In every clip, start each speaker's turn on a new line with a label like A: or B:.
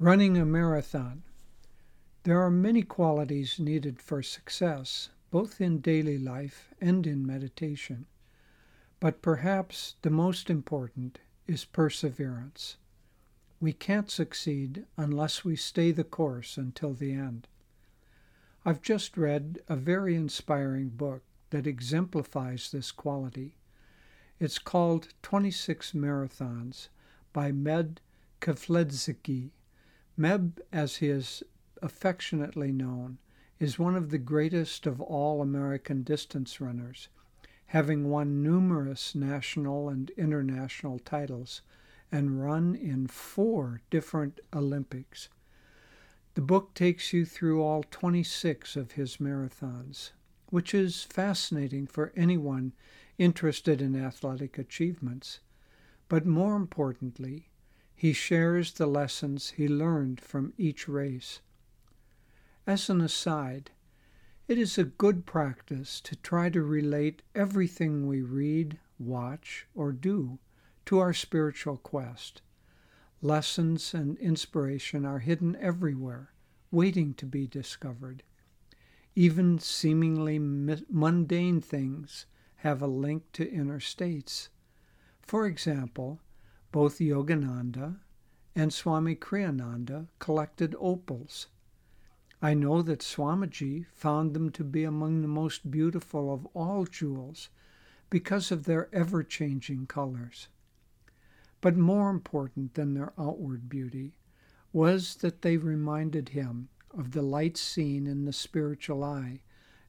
A: Running a marathon. There are many qualities needed for success, both in daily life and in meditation. But perhaps the most important is perseverance. We can't succeed unless we stay the course until the end. I've just read a very inspiring book that exemplifies this quality. It's called 26 Marathons by Meb Keflezighi. Meb, as he is affectionately known, is one of the greatest of all American distance runners, having won numerous national and international titles and run in four different Olympics. The book takes you through all 26 of his marathons, which is fascinating for anyone interested in athletic achievements. But more importantly, he shares the lessons he learned from each race. As an aside, it is a good practice to try to relate everything we read, watch, or do to our spiritual quest. Lessons and inspiration are hidden everywhere, waiting to be discovered. Even seemingly mundane things have a link to inner states. For example, both Yogananda and Swami Kriyananda collected opals. I know that Swamiji found them to be among the most beautiful of all jewels because of their ever changing colors. But more important than their outward beauty was that they reminded him of the light seen in the spiritual eye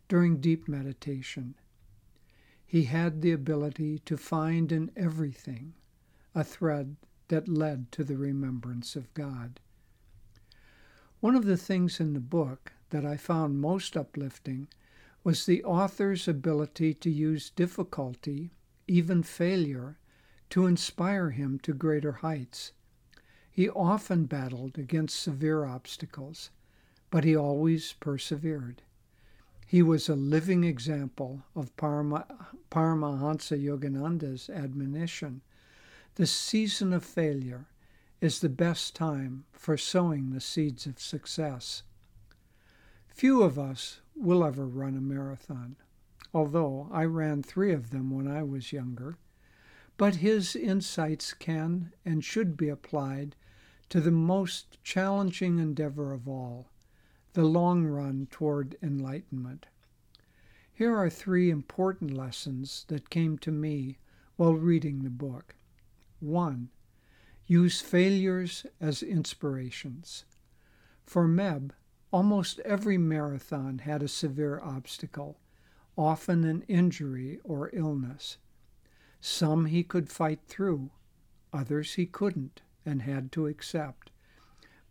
A: during deep meditation. He had the ability to find in everything a thread that led to the remembrance of God. One of the things in the book that I found most uplifting was the author's ability to use difficulty, even failure, to inspire him to greater heights. He often battled against severe obstacles, but he always persevered. He was a living example of Parama, Paramahansa Yogananda's admonition the season of failure is the best time for sowing the seeds of success. Few of us will ever run a marathon, although I ran three of them when I was younger. But his insights can and should be applied to the most challenging endeavor of all the long run toward enlightenment. Here are three important lessons that came to me while reading the book. 1. Use failures as inspirations. For Meb, almost every marathon had a severe obstacle, often an injury or illness. Some he could fight through, others he couldn't and had to accept.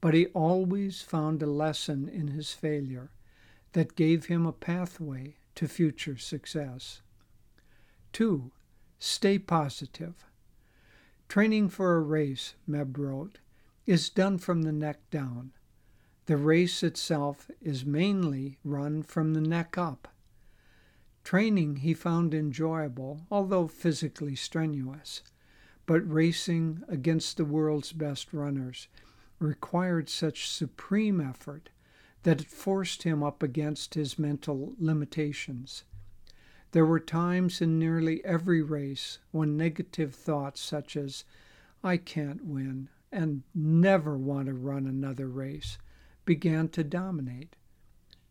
A: But he always found a lesson in his failure that gave him a pathway to future success. 2. Stay positive. Training for a race, Meb wrote, is done from the neck down. The race itself is mainly run from the neck up. Training he found enjoyable, although physically strenuous, but racing against the world's best runners required such supreme effort that it forced him up against his mental limitations. There were times in nearly every race when negative thoughts such as, I can't win and never want to run another race, began to dominate.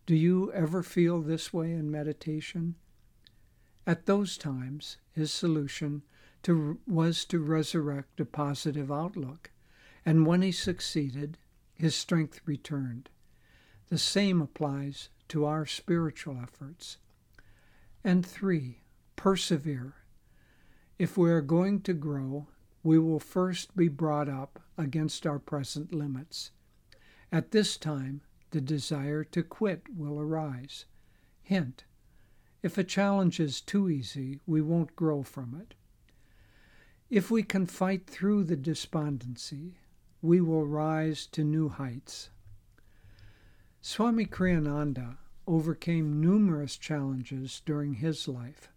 A: Do you ever feel this way in meditation? At those times, his solution to, was to resurrect a positive outlook, and when he succeeded, his strength returned. The same applies to our spiritual efforts. And three, persevere. If we are going to grow, we will first be brought up against our present limits. At this time, the desire to quit will arise. Hint if a challenge is too easy, we won't grow from it. If we can fight through the despondency, we will rise to new heights. Swami Kriyananda overcame numerous challenges during his life.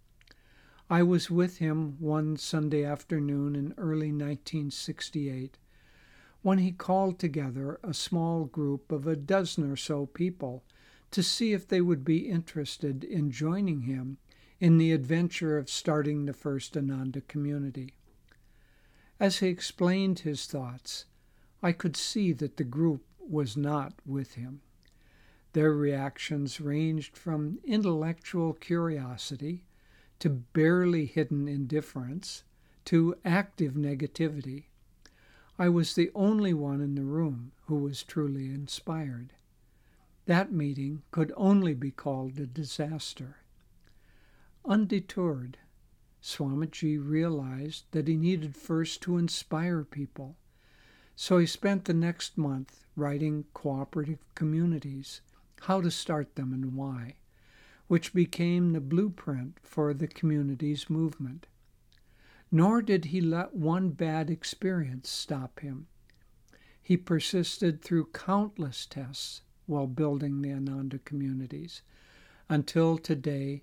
A: I was with him one Sunday afternoon in early 1968 when he called together a small group of a dozen or so people to see if they would be interested in joining him in the adventure of starting the first Ananda community. As he explained his thoughts, I could see that the group was not with him. Their reactions ranged from intellectual curiosity to barely hidden indifference to active negativity. I was the only one in the room who was truly inspired. That meeting could only be called a disaster. Undeterred, Swamiji realized that he needed first to inspire people. So he spent the next month writing cooperative communities, how to start them and why, which became the blueprint for the communities movement. Nor did he let one bad experience stop him. He persisted through countless tests while building the Ananda communities until today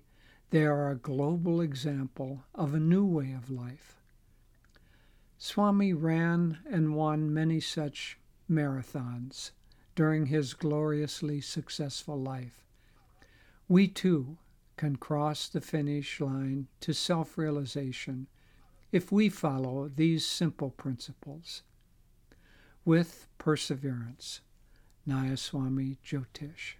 A: they are a global example of a new way of life. Swami ran and won many such marathons during his gloriously successful life. We too can cross the finish line to self realization if we follow these simple principles with perseverance. Nayaswami Jyotish.